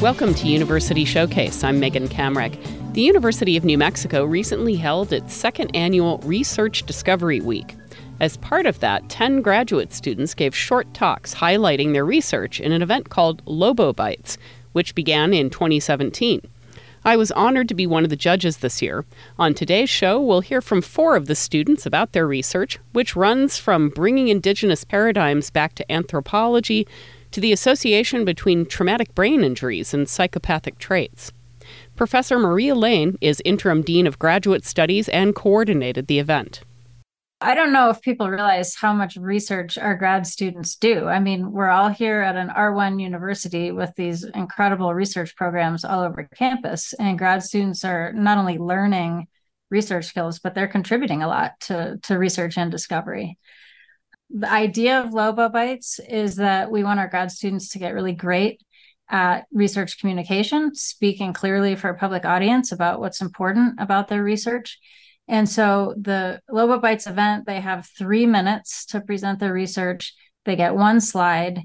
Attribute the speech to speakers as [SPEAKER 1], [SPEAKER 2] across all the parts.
[SPEAKER 1] Welcome to University Showcase. I'm Megan Kamerick. The University of New Mexico recently held its second annual Research Discovery Week. As part of that, 10 graduate students gave short talks highlighting their research in an event called Lobo Bites, which began in 2017. I was honored to be one of the judges this year. On today's show, we'll hear from four of the students about their research, which runs from bringing indigenous paradigms back to anthropology to the association between traumatic brain injuries and psychopathic traits. Professor Maria Lane is interim dean of graduate studies and coordinated the event.
[SPEAKER 2] I don't know if people realize how much research our grad students do. I mean, we're all here at an R1 university with these incredible research programs all over campus, and grad students are not only learning research skills, but they're contributing a lot to, to research and discovery the idea of Lobo Bites is that we want our grad students to get really great at research communication, speaking clearly for a public audience about what's important about their research. And so the Lobo Bites event, they have three minutes to present their research. They get one slide,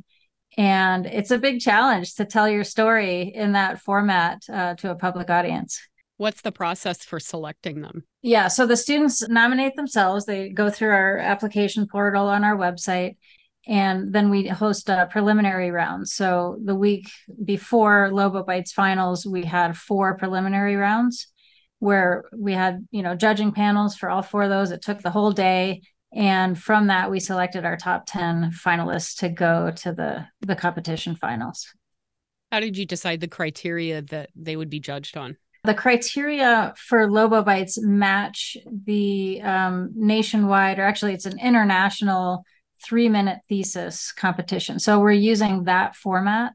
[SPEAKER 2] and it's a big challenge to tell your story in that format uh, to a public audience.
[SPEAKER 1] What's the process for selecting them?
[SPEAKER 2] Yeah, so the students nominate themselves. They go through our application portal on our website, and then we host a preliminary round. So the week before Lobo Bites finals, we had four preliminary rounds where we had, you know, judging panels for all four of those. It took the whole day. And from that, we selected our top 10 finalists to go to the, the competition finals.
[SPEAKER 1] How did you decide the criteria that they would be judged on?
[SPEAKER 2] The criteria for Lobo Bites match the um, nationwide, or actually, it's an international three minute thesis competition. So we're using that format.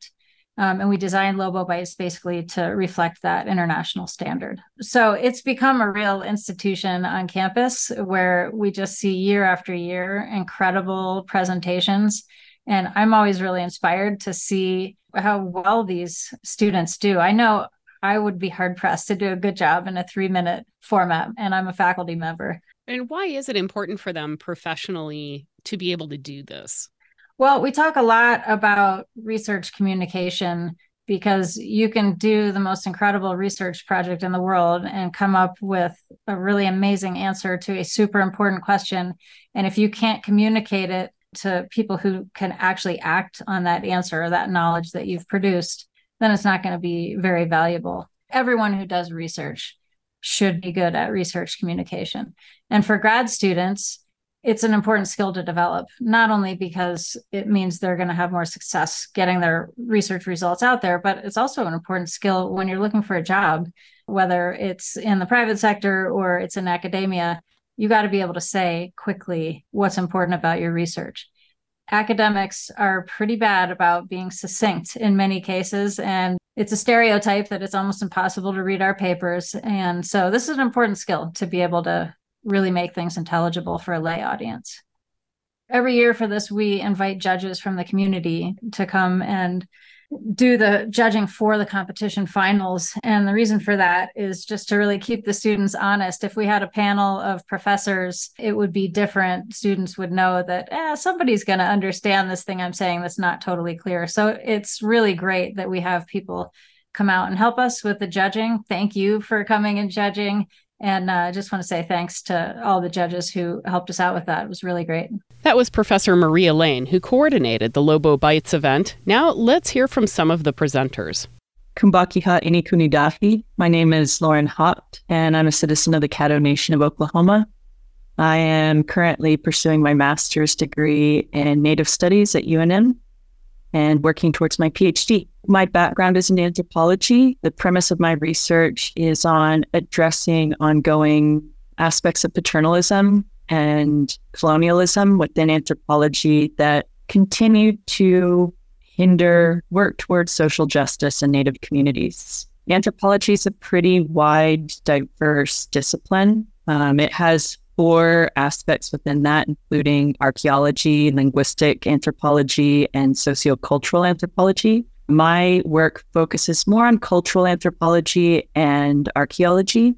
[SPEAKER 2] Um, and we designed Lobo Bites basically to reflect that international standard. So it's become a real institution on campus where we just see year after year incredible presentations. And I'm always really inspired to see how well these students do. I know I would be hard pressed to do a good job in a three minute format, and I'm a faculty member.
[SPEAKER 1] And why is it important for them professionally to be able to do this?
[SPEAKER 2] Well, we talk a lot about research communication because you can do the most incredible research project in the world and come up with a really amazing answer to a super important question. And if you can't communicate it to people who can actually act on that answer or that knowledge that you've produced, then it's not going to be very valuable. Everyone who does research should be good at research communication. And for grad students, it's an important skill to develop, not only because it means they're going to have more success getting their research results out there, but it's also an important skill when you're looking for a job, whether it's in the private sector or it's in academia. You got to be able to say quickly what's important about your research academics are pretty bad about being succinct in many cases. And it's a stereotype that it's almost impossible to read our papers. And so this is an important skill to be able to really make things intelligible for a lay audience. Every year for this, we invite judges from the community to come and do the judging for the competition finals. And the reason for that is just to really keep the students honest. If we had a panel of professors, it would be different. Students would know that eh, somebody's going to understand this thing I'm saying that's not totally clear. So it's really great that we have people come out and help us with the judging. Thank you for coming and judging. And I uh, just want to say thanks to all the judges who helped us out with that. It was really great.
[SPEAKER 1] That was Professor Maria Lane, who coordinated the Lobo Bites event. Now let's hear from some of the presenters.
[SPEAKER 3] Kumbakiha Inikunidafi. My name is Lauren Haupt, and I'm a citizen of the Caddo Nation of Oklahoma. I am currently pursuing my master's degree in Native Studies at UNM and working towards my PhD. My background is in anthropology. The premise of my research is on addressing ongoing aspects of paternalism and colonialism within anthropology that continue to hinder work towards social justice in Native communities. Anthropology is a pretty wide, diverse discipline. Um, it has four aspects within that, including archaeology, linguistic anthropology, and sociocultural anthropology. My work focuses more on cultural anthropology and archaeology.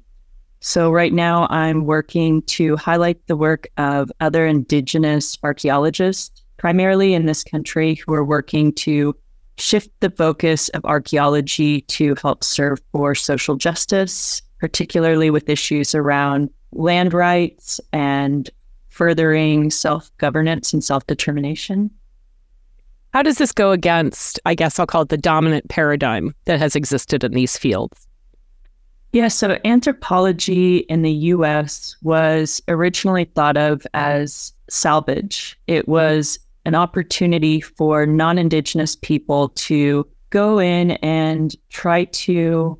[SPEAKER 3] So, right now, I'm working to highlight the work of other Indigenous archaeologists, primarily in this country, who are working to shift the focus of archaeology to help serve for social justice, particularly with issues around land rights and furthering self governance and self determination.
[SPEAKER 1] How does this go against, I guess I'll call it the dominant paradigm that has existed in these fields?
[SPEAKER 3] Yeah, so anthropology in the US was originally thought of as salvage. It was an opportunity for non Indigenous people to go in and try to,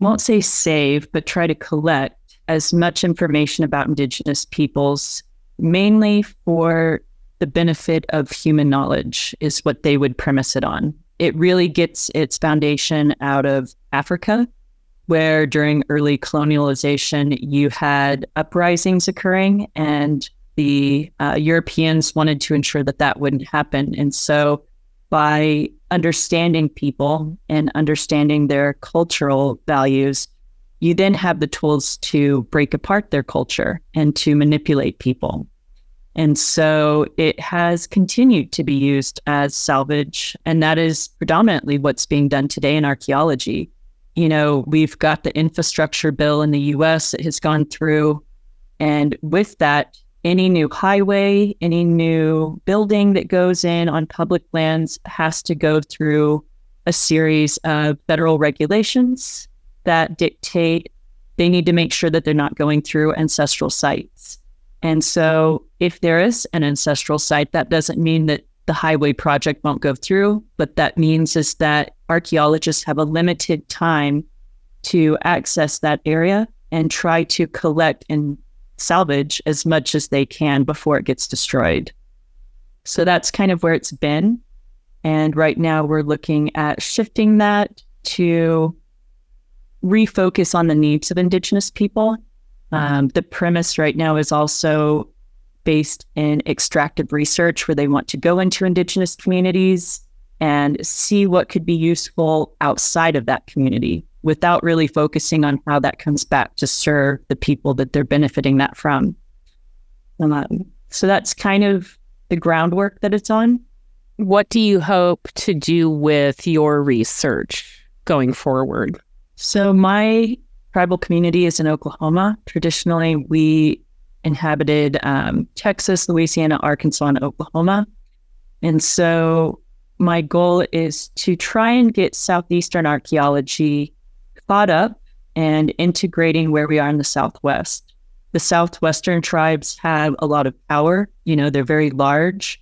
[SPEAKER 3] won't say save, but try to collect as much information about Indigenous peoples, mainly for the benefit of human knowledge, is what they would premise it on. It really gets its foundation out of Africa, where during early colonialization, you had uprisings occurring and the uh, Europeans wanted to ensure that that wouldn't happen. And so, by understanding people and understanding their cultural values, you then have the tools to break apart their culture and to manipulate people. And so it has continued to be used as salvage. And that is predominantly what's being done today in archaeology. You know, we've got the infrastructure bill in the US that has gone through. And with that, any new highway, any new building that goes in on public lands has to go through a series of federal regulations that dictate they need to make sure that they're not going through ancestral sites. And so, if there is an ancestral site, that doesn't mean that the highway project won't go through, but that means is that archaeologists have a limited time to access that area and try to collect and salvage as much as they can before it gets destroyed. So that's kind of where it's been. And right now we're looking at shifting that to refocus on the needs of Indigenous people. Um, the premise right now is also based in extractive research, where they want to go into Indigenous communities and see what could be useful outside of that community without really focusing on how that comes back to serve the people that they're benefiting that from. Um, so that's kind of the groundwork that it's on.
[SPEAKER 1] What do you hope to do with your research going forward?
[SPEAKER 3] So, my tribal community is in Oklahoma. Traditionally, we inhabited um, Texas, Louisiana, Arkansas, and Oklahoma. And so, my goal is to try and get Southeastern archaeology caught up and integrating where we are in the Southwest. The Southwestern tribes have a lot of power. You know, they're very large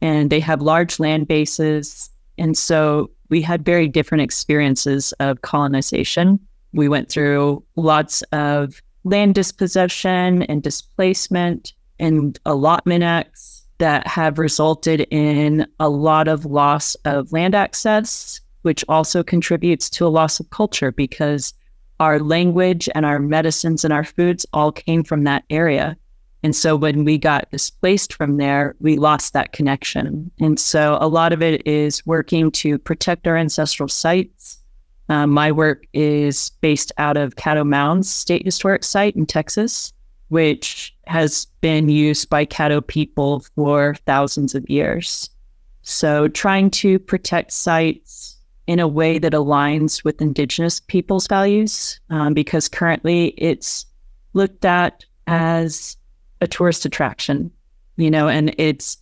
[SPEAKER 3] and they have large land bases. And so we had very different experiences of colonization. We went through lots of land dispossession and displacement and allotment acts that have resulted in a lot of loss of land access which also contributes to a loss of culture because our language and our medicines and our foods all came from that area. And so when we got displaced from there, we lost that connection. And so a lot of it is working to protect our ancestral sites. Um, my work is based out of Caddo Mounds State Historic Site in Texas, which has been used by Caddo people for thousands of years. So trying to protect sites in a way that aligns with Indigenous people's values, um, because currently it's looked at as a tourist attraction, you know, and it's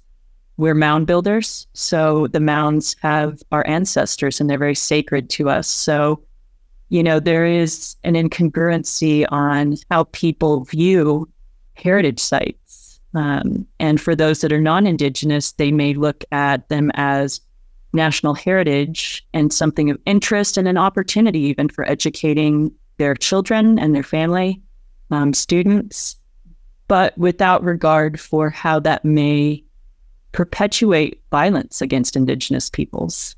[SPEAKER 3] we're mound builders. So the mounds have our ancestors and they're very sacred to us. So, you know, there is an incongruency on how people view heritage sites. Um, and for those that are non Indigenous, they may look at them as national heritage and something of interest and an opportunity even for educating their children and their family, um, students, but without regard for how that may perpetuate violence against Indigenous peoples.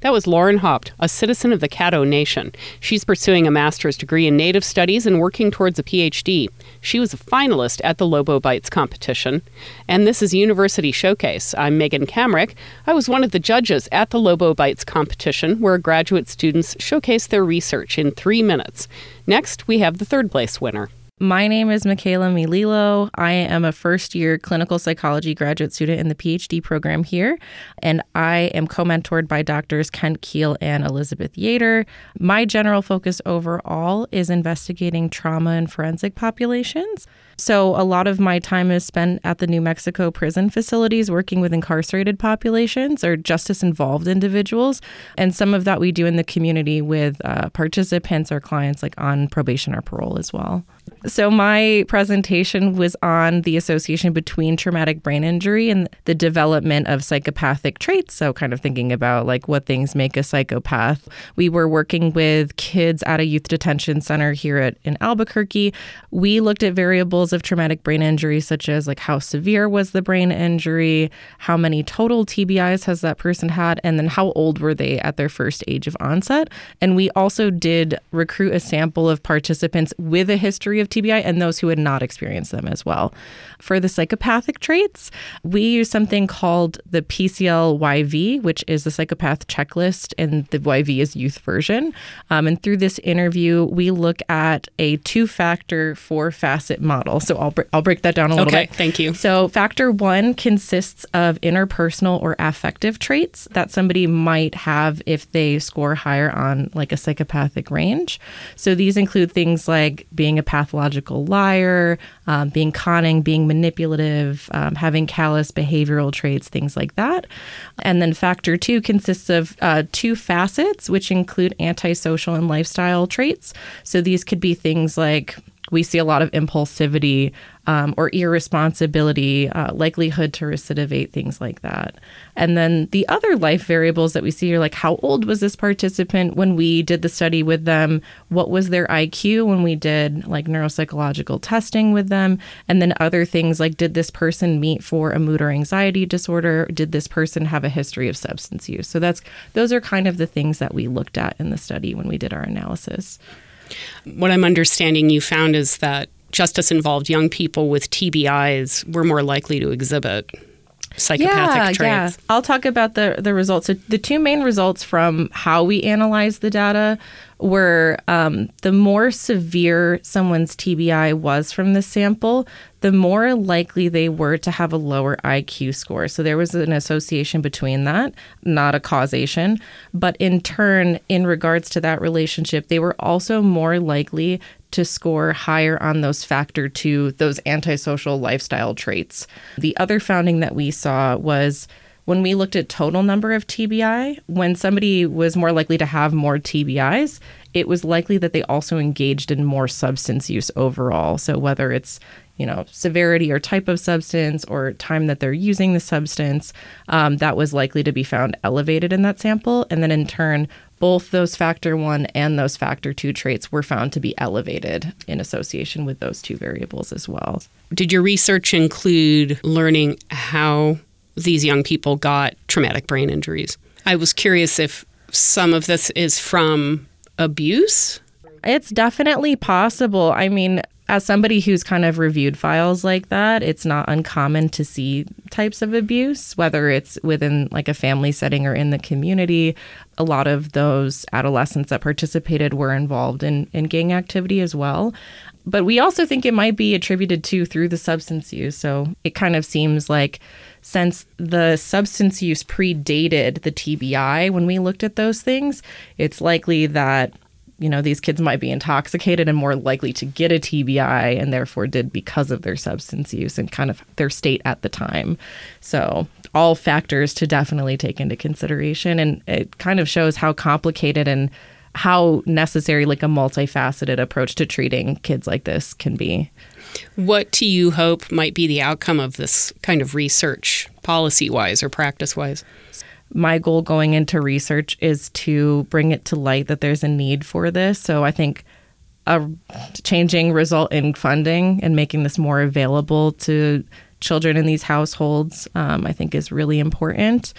[SPEAKER 1] That was Lauren Haupt, a citizen of the Caddo Nation. She's pursuing a master's degree in Native Studies and working towards a PhD. She was a finalist at the Lobo Bites competition. And this is University Showcase. I'm Megan Kamerick. I was one of the judges at the Lobo Bites competition, where graduate students showcase their research in three minutes. Next, we have the third place winner.
[SPEAKER 4] My name is Michaela Mililo. I am a first year clinical psychology graduate student in the PhD program here, and I am co mentored by doctors Kent Kiehl and Elizabeth Yeater. My general focus overall is investigating trauma and forensic populations. So, a lot of my time is spent at the New Mexico prison facilities working with incarcerated populations or justice involved individuals. And some of that we do in the community with uh, participants or clients like on probation or parole as well. So, my presentation was on the association between traumatic brain injury and the development of psychopathic traits. So, kind of thinking about like what things make a psychopath. We were working with kids at a youth detention center here at, in Albuquerque. We looked at variables of traumatic brain injury, such as like how severe was the brain injury, how many total TBIs has that person had, and then how old were they at their first age of onset. And we also did recruit a sample of participants with a history of TBI and those who had not experienced them as well. For the psychopathic traits, we use something called the PCL-YV, which is the psychopath checklist, and the YV is youth version. Um, and through this interview, we look at a two-factor, four-facet model. So I'll I'll break that down a little
[SPEAKER 1] okay,
[SPEAKER 4] bit.
[SPEAKER 1] thank you.
[SPEAKER 4] So factor one consists of interpersonal or affective traits that somebody might have if they score higher on like a psychopathic range. So these include things like being a pathological liar, um, being conning, being manipulative, um, having callous behavioral traits, things like that. And then factor two consists of uh, two facets, which include antisocial and lifestyle traits. So these could be things like we see a lot of impulsivity um, or irresponsibility, uh, likelihood to recidivate, things like that. And then the other life variables that we see are like how old was this participant when we did the study with them? What was their IQ when we did like neuropsychological testing with them? And then other things like did this person meet for a mood or anxiety disorder? Did this person have a history of substance use? So that's those are kind of the things that we looked at in the study when we did our analysis.
[SPEAKER 1] What I'm understanding you found is that justice involved young people with TBIs were more likely to exhibit psychopathic
[SPEAKER 4] yeah,
[SPEAKER 1] traits.
[SPEAKER 4] Yeah. I'll talk about the the results. So the two main results from how we analyzed the data were um, the more severe someone's TBI was from the sample, the more likely they were to have a lower IQ score. So there was an association between that, not a causation. But in turn, in regards to that relationship, they were also more likely to score higher on those factor two, those antisocial lifestyle traits. The other founding that we saw was when we looked at total number of TBI, when somebody was more likely to have more TBIs, it was likely that they also engaged in more substance use overall. So whether it's you know severity or type of substance or time that they're using the substance, um, that was likely to be found elevated in that sample, and then in turn. Both those factor one and those factor two traits were found to be elevated in association with those two variables as well.
[SPEAKER 1] Did your research include learning how these young people got traumatic brain injuries. I was curious if some of this is from abuse.
[SPEAKER 4] It's definitely possible. I mean, as somebody who's kind of reviewed files like that, it's not uncommon to see types of abuse, whether it's within like a family setting or in the community. A lot of those adolescents that participated were involved in, in gang activity as well. But we also think it might be attributed to through the substance use. So it kind of seems like since the substance use predated the TBI, when we looked at those things, it's likely that you know these kids might be intoxicated and more likely to get a TBI and therefore did because of their substance use and kind of their state at the time. So all factors to definitely take into consideration and it kind of shows how complicated and how necessary like a multifaceted approach to treating kids like this can be.
[SPEAKER 1] What do you hope might be the outcome of this kind of research, policy wise or practice wise?
[SPEAKER 4] My goal going into research is to bring it to light that there's a need for this. So I think a changing result in funding and making this more available to children in these households, um, I think, is really important.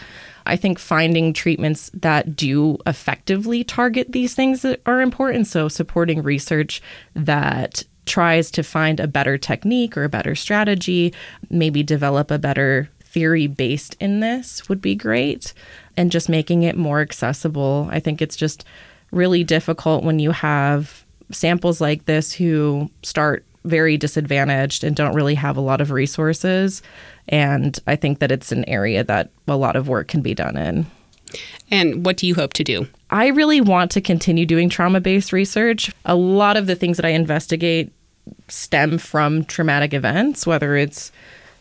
[SPEAKER 4] I think finding treatments that do effectively target these things are important. So, supporting research that tries to find a better technique or a better strategy, maybe develop a better theory based in this would be great. And just making it more accessible. I think it's just really difficult when you have samples like this who start very disadvantaged and don't really have a lot of resources. And I think that it's an area that a lot of work can be done in.
[SPEAKER 1] And what do you hope to do?
[SPEAKER 4] I really want to continue doing trauma based research. A lot of the things that I investigate stem from traumatic events, whether it's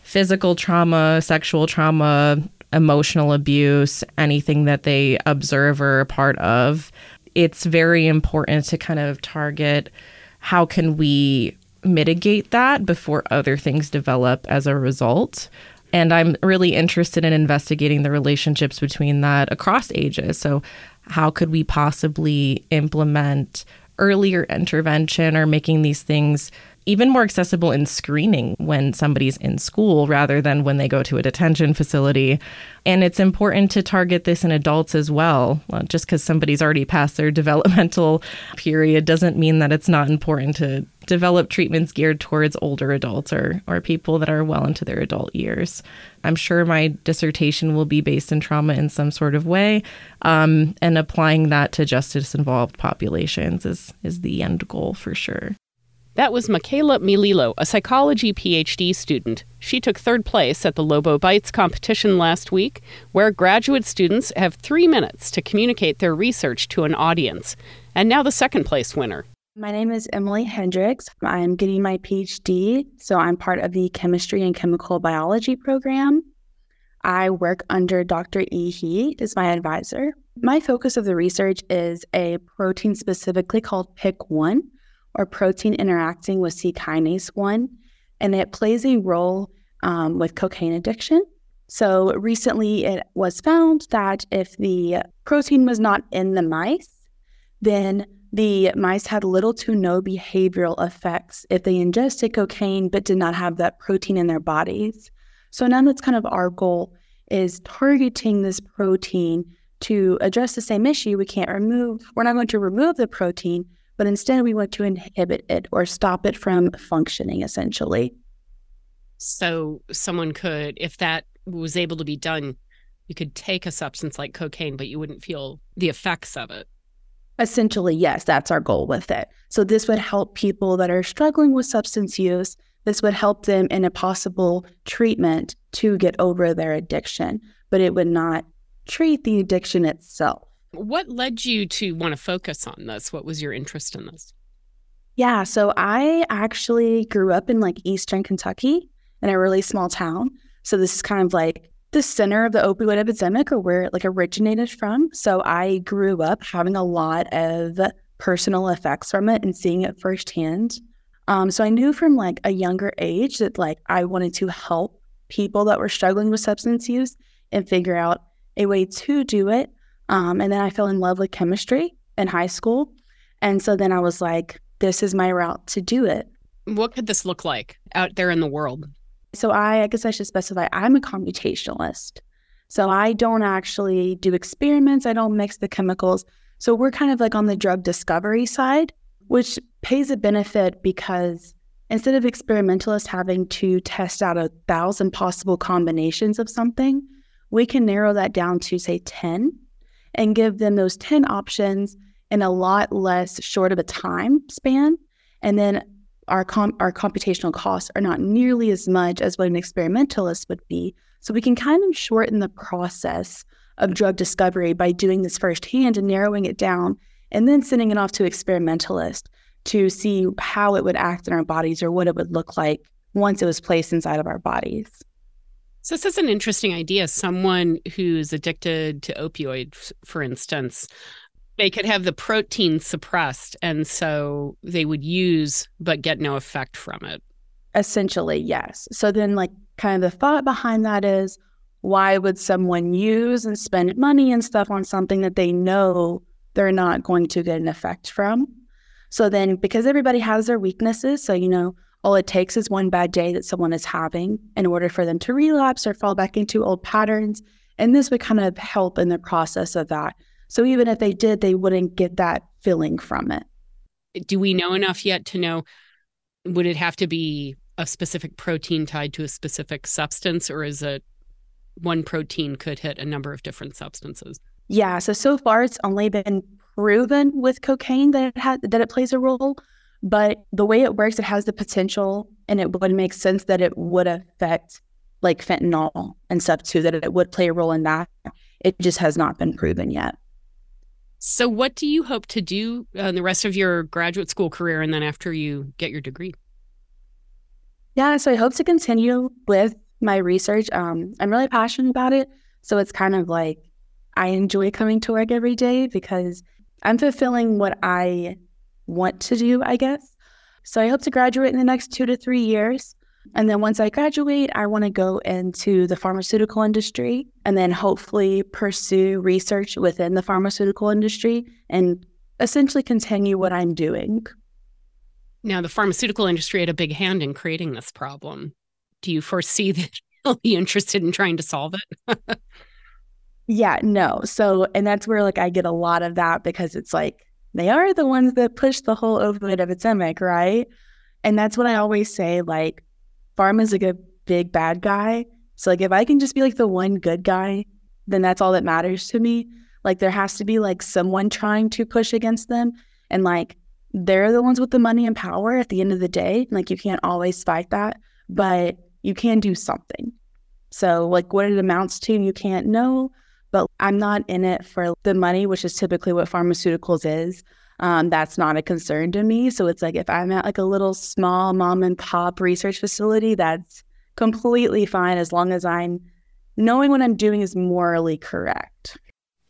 [SPEAKER 4] physical trauma, sexual trauma, emotional abuse, anything that they observe or are part of. It's very important to kind of target how can we mitigate that before other things develop as a result. And I'm really interested in investigating the relationships between that across ages. So, how could we possibly implement earlier intervention or making these things even more accessible in screening when somebody's in school rather than when they go to a detention facility. And it's important to target this in adults as well. well just because somebody's already past their developmental period doesn't mean that it's not important to develop treatments geared towards older adults or, or people that are well into their adult years. I'm sure my dissertation will be based in trauma in some sort of way, um, and applying that to justice involved populations is, is the end goal for sure.
[SPEAKER 1] That was Michaela Mililo, a psychology PhD student. She took third place at the Lobo Bites competition last week, where graduate students have three minutes to communicate their research to an audience. And now the second place winner.
[SPEAKER 5] My name is Emily Hendricks. I'm getting my PhD, so I'm part of the chemistry and chemical biology program. I work under Dr. E. He, is my advisor. My focus of the research is a protein specifically called PICK1 or protein interacting with C kinase 1, and it plays a role um, with cocaine addiction. So recently, it was found that if the protein was not in the mice, then the mice had little to no behavioral effects if they ingested cocaine but did not have that protein in their bodies. So now that's kind of our goal is targeting this protein to address the same issue. We can't remove, we're not going to remove the protein, but instead we want to inhibit it or stop it from functioning essentially.
[SPEAKER 1] So someone could, if that was able to be done, you could take a substance like cocaine, but you wouldn't feel the effects of it.
[SPEAKER 5] Essentially, yes, that's our goal with it. So this would help people that are struggling with substance use. This would help them in a possible treatment to get over their addiction, but it would not treat the addiction itself.
[SPEAKER 1] What led you to want to focus on this? What was your interest in this?
[SPEAKER 5] Yeah, so I actually grew up in like Eastern Kentucky in a really small town. So this is kind of like the center of the opioid epidemic or where it like originated from. So I grew up having a lot of personal effects from it and seeing it firsthand. Um, so I knew from like a younger age that like I wanted to help people that were struggling with substance use and figure out a way to do it um, and then I fell in love with chemistry in high school. And so then I was like, this is my route to do it.
[SPEAKER 1] What could this look like out there in the world?
[SPEAKER 5] So I, I guess I should specify I'm a computationalist. So I don't actually do experiments, I don't mix the chemicals. So we're kind of like on the drug discovery side, which pays a benefit because instead of experimentalists having to test out a thousand possible combinations of something, we can narrow that down to say 10 and give them those 10 options in a lot less short of a time span. And then our, com- our computational costs are not nearly as much as what an experimentalist would be. So we can kind of shorten the process of drug discovery by doing this firsthand and narrowing it down and then sending it off to experimentalists to see how it would act in our bodies or what it would look like once it was placed inside of our bodies.
[SPEAKER 1] So this is an interesting idea. Someone who's addicted to opioids, for instance, they could have the protein suppressed, and so they would use but get no effect from it.
[SPEAKER 5] Essentially, yes. So then, like, kind of the thought behind that is why would someone use and spend money and stuff on something that they know they're not going to get an effect from? So then, because everybody has their weaknesses, so, you know, all it takes is one bad day that someone is having in order for them to relapse or fall back into old patterns. And this would kind of help in the process of that. So even if they did, they wouldn't get that feeling from it.
[SPEAKER 1] Do we know enough yet to know? Would it have to be a specific protein tied to a specific substance, or is it one protein could hit a number of different substances?
[SPEAKER 5] Yeah. So so far, it's only been proven with cocaine that it had that it plays a role. But the way it works, it has the potential and it would make sense that it would affect like fentanyl and stuff too, that it would play a role in that. It just has not been proven yet.
[SPEAKER 1] So, what do you hope to do uh, the rest of your graduate school career and then after you get your degree?
[SPEAKER 5] Yeah, so I hope to continue with my research. Um, I'm really passionate about it. So, it's kind of like I enjoy coming to work every day because I'm fulfilling what I want to do, I guess. So, I hope to graduate in the next two to three years. And then once I graduate, I want to go into the pharmaceutical industry and then hopefully pursue research within the pharmaceutical industry and essentially continue what I'm doing.
[SPEAKER 1] Now, the pharmaceutical industry had a big hand in creating this problem. Do you foresee that you'll be interested in trying to solve it?
[SPEAKER 5] yeah, no. So, and that's where like I get a lot of that because it's like they are the ones that push the whole opioid epidemic, right? And that's what I always say like, Pharma is like a big bad guy. So like if I can just be like the one good guy, then that's all that matters to me. Like there has to be like someone trying to push against them. And like they're the ones with the money and power at the end of the day. Like you can't always fight that, but you can do something. So like what it amounts to, you can't know. But I'm not in it for the money, which is typically what pharmaceuticals is um, that's not a concern to me. So it's like if I'm at like a little small mom and pop research facility, that's completely fine as long as I'm knowing what I'm doing is morally correct.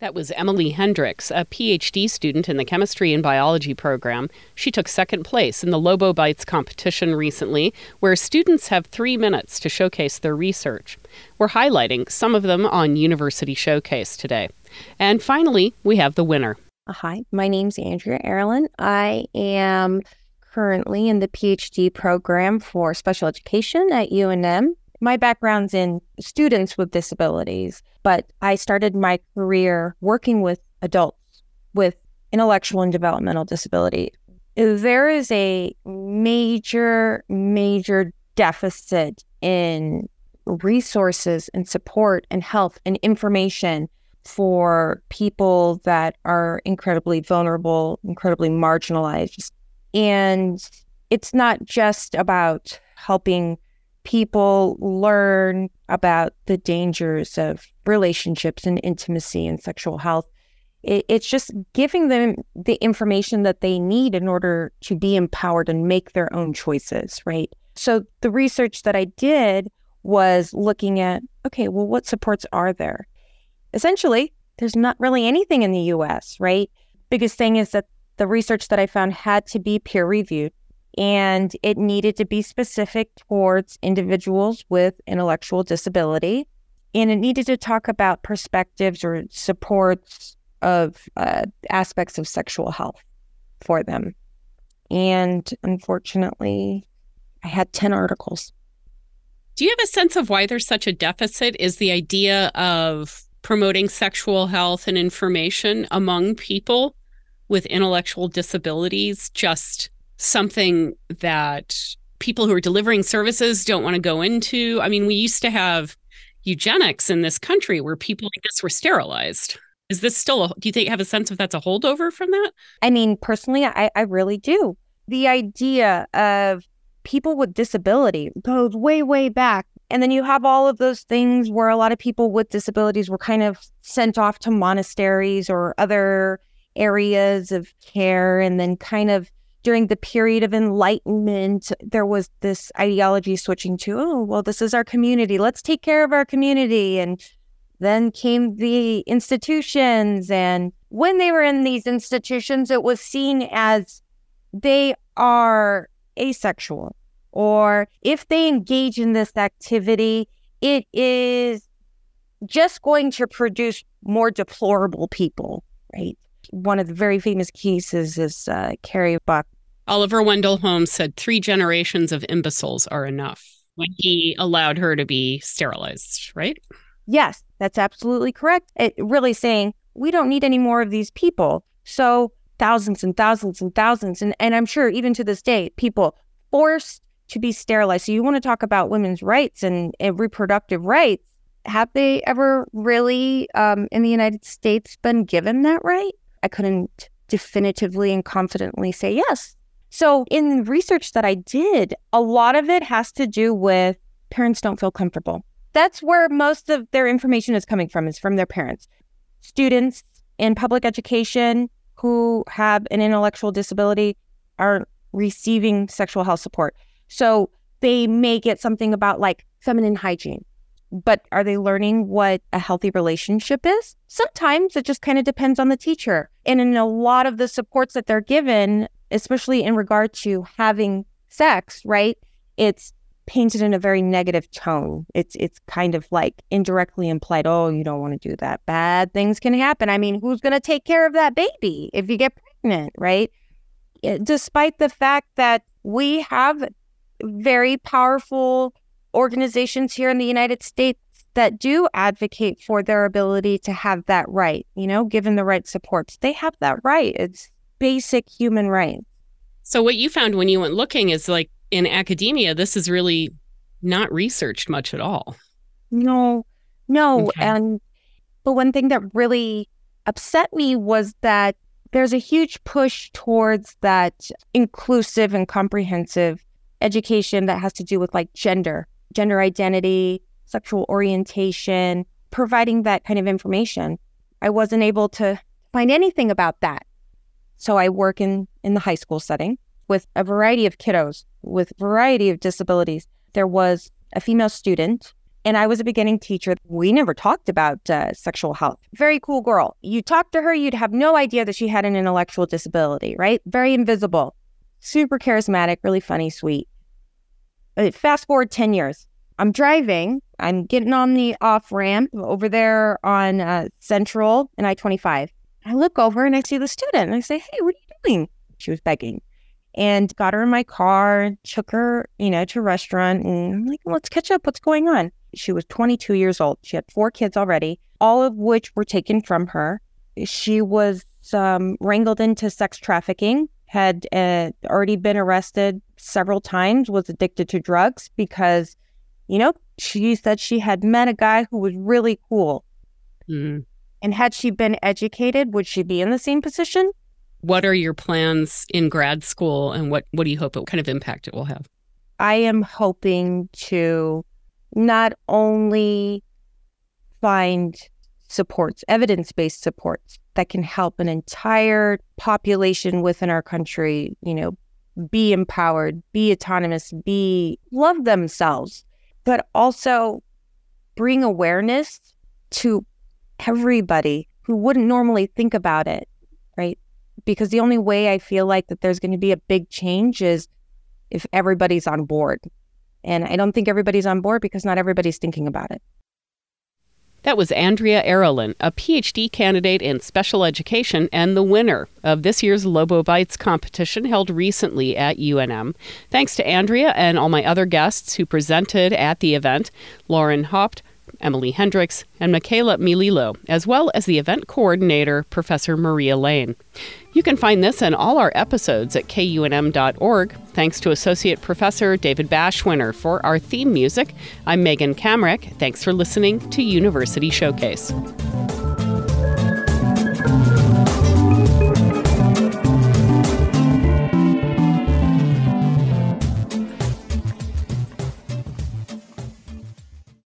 [SPEAKER 1] That was Emily Hendricks, a PhD student in the chemistry and biology program. She took second place in the Lobo Bites competition recently, where students have three minutes to showcase their research. We're highlighting some of them on University Showcase today. And finally, we have the winner.
[SPEAKER 6] Uh, hi, my name's Andrea Erlin. I am currently in the PhD program for special education at UNM. My background's in students with disabilities, but I started my career working with adults with intellectual and developmental disability. There is a major, major deficit in resources and support and health and information for people that are incredibly vulnerable, incredibly marginalized. And it's not just about helping people learn about the dangers of relationships and intimacy and sexual health. it's just giving them the information that they need in order to be empowered and make their own choices, right? So the research that I did was looking at okay, well, what supports are there? essentially, there's not really anything in the US, right? Biggest thing is that the research that I found had to be peer reviewed and it needed to be specific towards individuals with intellectual disability. And it needed to talk about perspectives or supports of uh, aspects of sexual health for them. And unfortunately, I had 10 articles.
[SPEAKER 1] Do you have a sense of why there's such a deficit? Is the idea of promoting sexual health and information among people with intellectual disabilities just something that people who are delivering services don't want to go into. I mean, we used to have eugenics in this country where people like this were sterilized. Is this still, a, do you think have a sense of that's a holdover from that?
[SPEAKER 6] I mean, personally, I, I really do. The idea of people with disability goes way, way back and then you have all of those things where a lot of people with disabilities were kind of sent off to monasteries or other areas of care. And then, kind of during the period of enlightenment, there was this ideology switching to, oh, well, this is our community. Let's take care of our community. And then came the institutions. And when they were in these institutions, it was seen as they are asexual or if they engage in this activity, it is just going to produce more deplorable people, right? One of the very famous cases is uh, Carrie Buck.
[SPEAKER 1] Oliver Wendell Holmes said three generations of imbeciles are enough when he allowed her to be sterilized, right?
[SPEAKER 6] Yes, that's absolutely correct. It really saying we don't need any more of these people. So thousands and thousands and thousands, and, and I'm sure even to this day, people forced to be sterilized. So you want to talk about women's rights and, and reproductive rights. Have they ever really um, in the United States been given that right? I couldn't definitively and confidently say yes. So, in research that I did, a lot of it has to do with parents don't feel comfortable. That's where most of their information is coming from, is from their parents. Students in public education who have an intellectual disability aren't receiving sexual health support. So, they may get something about like feminine hygiene but are they learning what a healthy relationship is? Sometimes it just kind of depends on the teacher. And in a lot of the supports that they're given, especially in regard to having sex, right? It's painted in a very negative tone. It's it's kind of like indirectly implied, oh, you don't want to do that. Bad things can happen. I mean, who's going to take care of that baby if you get pregnant, right? Eh, despite the fact that we have very powerful organizations here in the United States that do advocate for their ability to have that right, you know, given the right supports. They have that right. It's basic human right.
[SPEAKER 1] So, what you found when you went looking is like in academia, this is really not researched much at all.
[SPEAKER 6] No, no. Okay. And but one thing that really upset me was that there's a huge push towards that inclusive and comprehensive education that has to do with like gender gender identity, sexual orientation, providing that kind of information. I wasn't able to find anything about that. So I work in, in the high school setting with a variety of kiddos with variety of disabilities. There was a female student and I was a beginning teacher. We never talked about uh, sexual health. Very cool girl. You talk to her, you'd have no idea that she had an intellectual disability, right? Very invisible, super charismatic, really funny, sweet. Uh, fast forward 10 years. I'm driving. I'm getting on the off ramp over there on uh, Central and I 25. I look over and I see the student and I say, Hey, what are you doing? She was begging and got her in my car, took her, you know, to a restaurant. And I'm like, let's catch up. What's going on? She was 22 years old. She had four kids already, all of which were taken from her. She was um, wrangled into sex trafficking had uh, already been arrested several times, was addicted to drugs because, you know, she said she had met a guy who was really cool. Mm. And had she been educated, would she be in the same position?
[SPEAKER 1] What are your plans in grad school and what, what do you hope, what kind of impact it will have?
[SPEAKER 6] I am hoping to not only find supports, evidence based supports that can help an entire population within our country, you know, be empowered, be autonomous, be love themselves, but also bring awareness to everybody who wouldn't normally think about it, right? Because the only way I feel like that there's going to be a big change is if everybody's on board. And I don't think everybody's on board because not everybody's thinking about it.
[SPEAKER 1] That was Andrea Arolin, a PhD candidate in special education and the winner of this year's Lobo Bites competition held recently at UNM. Thanks to Andrea and all my other guests who presented at the event Lauren Haupt, Emily Hendricks, and Michaela Mililo, as well as the event coordinator, Professor Maria Lane. You can find this and all our episodes at kunm.org. Thanks to Associate Professor David Bashwiner for our theme music. I'm Megan Kamerick. Thanks for listening to University Showcase.